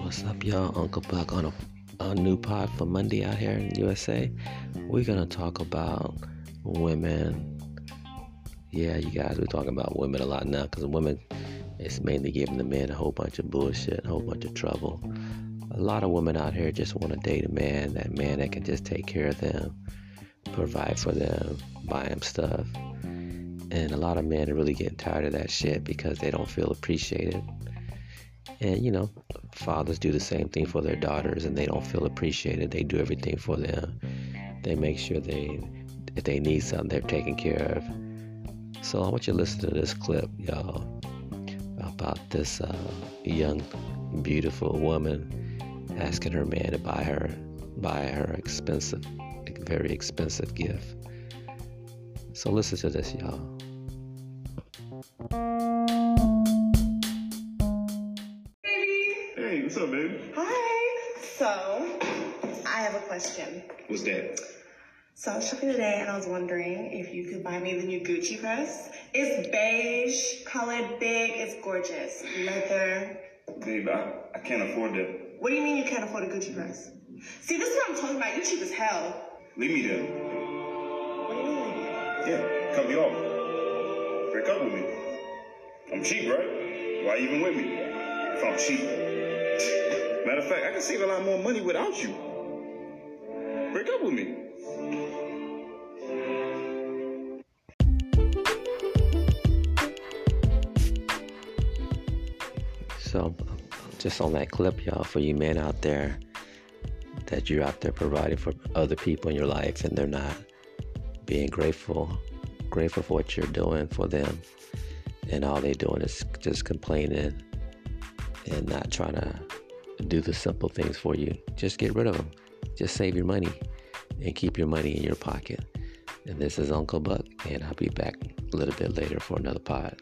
What's up, y'all? Uncle Buck on a, a new pod for Monday out here in USA. We're gonna talk about women. Yeah, you guys, we're talking about women a lot now because women, it's mainly giving the men a whole bunch of bullshit, a whole bunch of trouble. A lot of women out here just want to date a man, that man that can just take care of them, provide for them, buy them stuff. And a lot of men are really getting tired of that shit because they don't feel appreciated. And you know, fathers do the same thing for their daughters and they don't feel appreciated. They do everything for them. They make sure they if they need something they're taken care of. So I want you to listen to this clip, y'all, about this uh, young, beautiful woman asking her man to buy her buy her expensive, very expensive gift. So listen to this, y'all. Hey, what's up, baby? Hi. So, I have a question. What's that? So I was shopping today and I was wondering if you could buy me the new Gucci purse. It's beige, colored big, it's gorgeous. Leather. Babe, I, I can't afford that. What do you mean you can't afford a Gucci purse? See, this is what I'm talking about. You cheap as hell. Leave me there. Yeah, cut me off. Break up with me. I'm cheap, right? Why even with me? If I'm cheap. Matter of fact, I can save a lot more money without you. Break up with me. So, just on that clip, y'all, for you men out there, that you're out there providing for other people in your life and they're not being grateful, grateful for what you're doing for them, and all they're doing is just complaining and not trying to do the simple things for you. Just get rid of them. Just save your money and keep your money in your pocket. And this is Uncle Buck, and I'll be back a little bit later for another pod.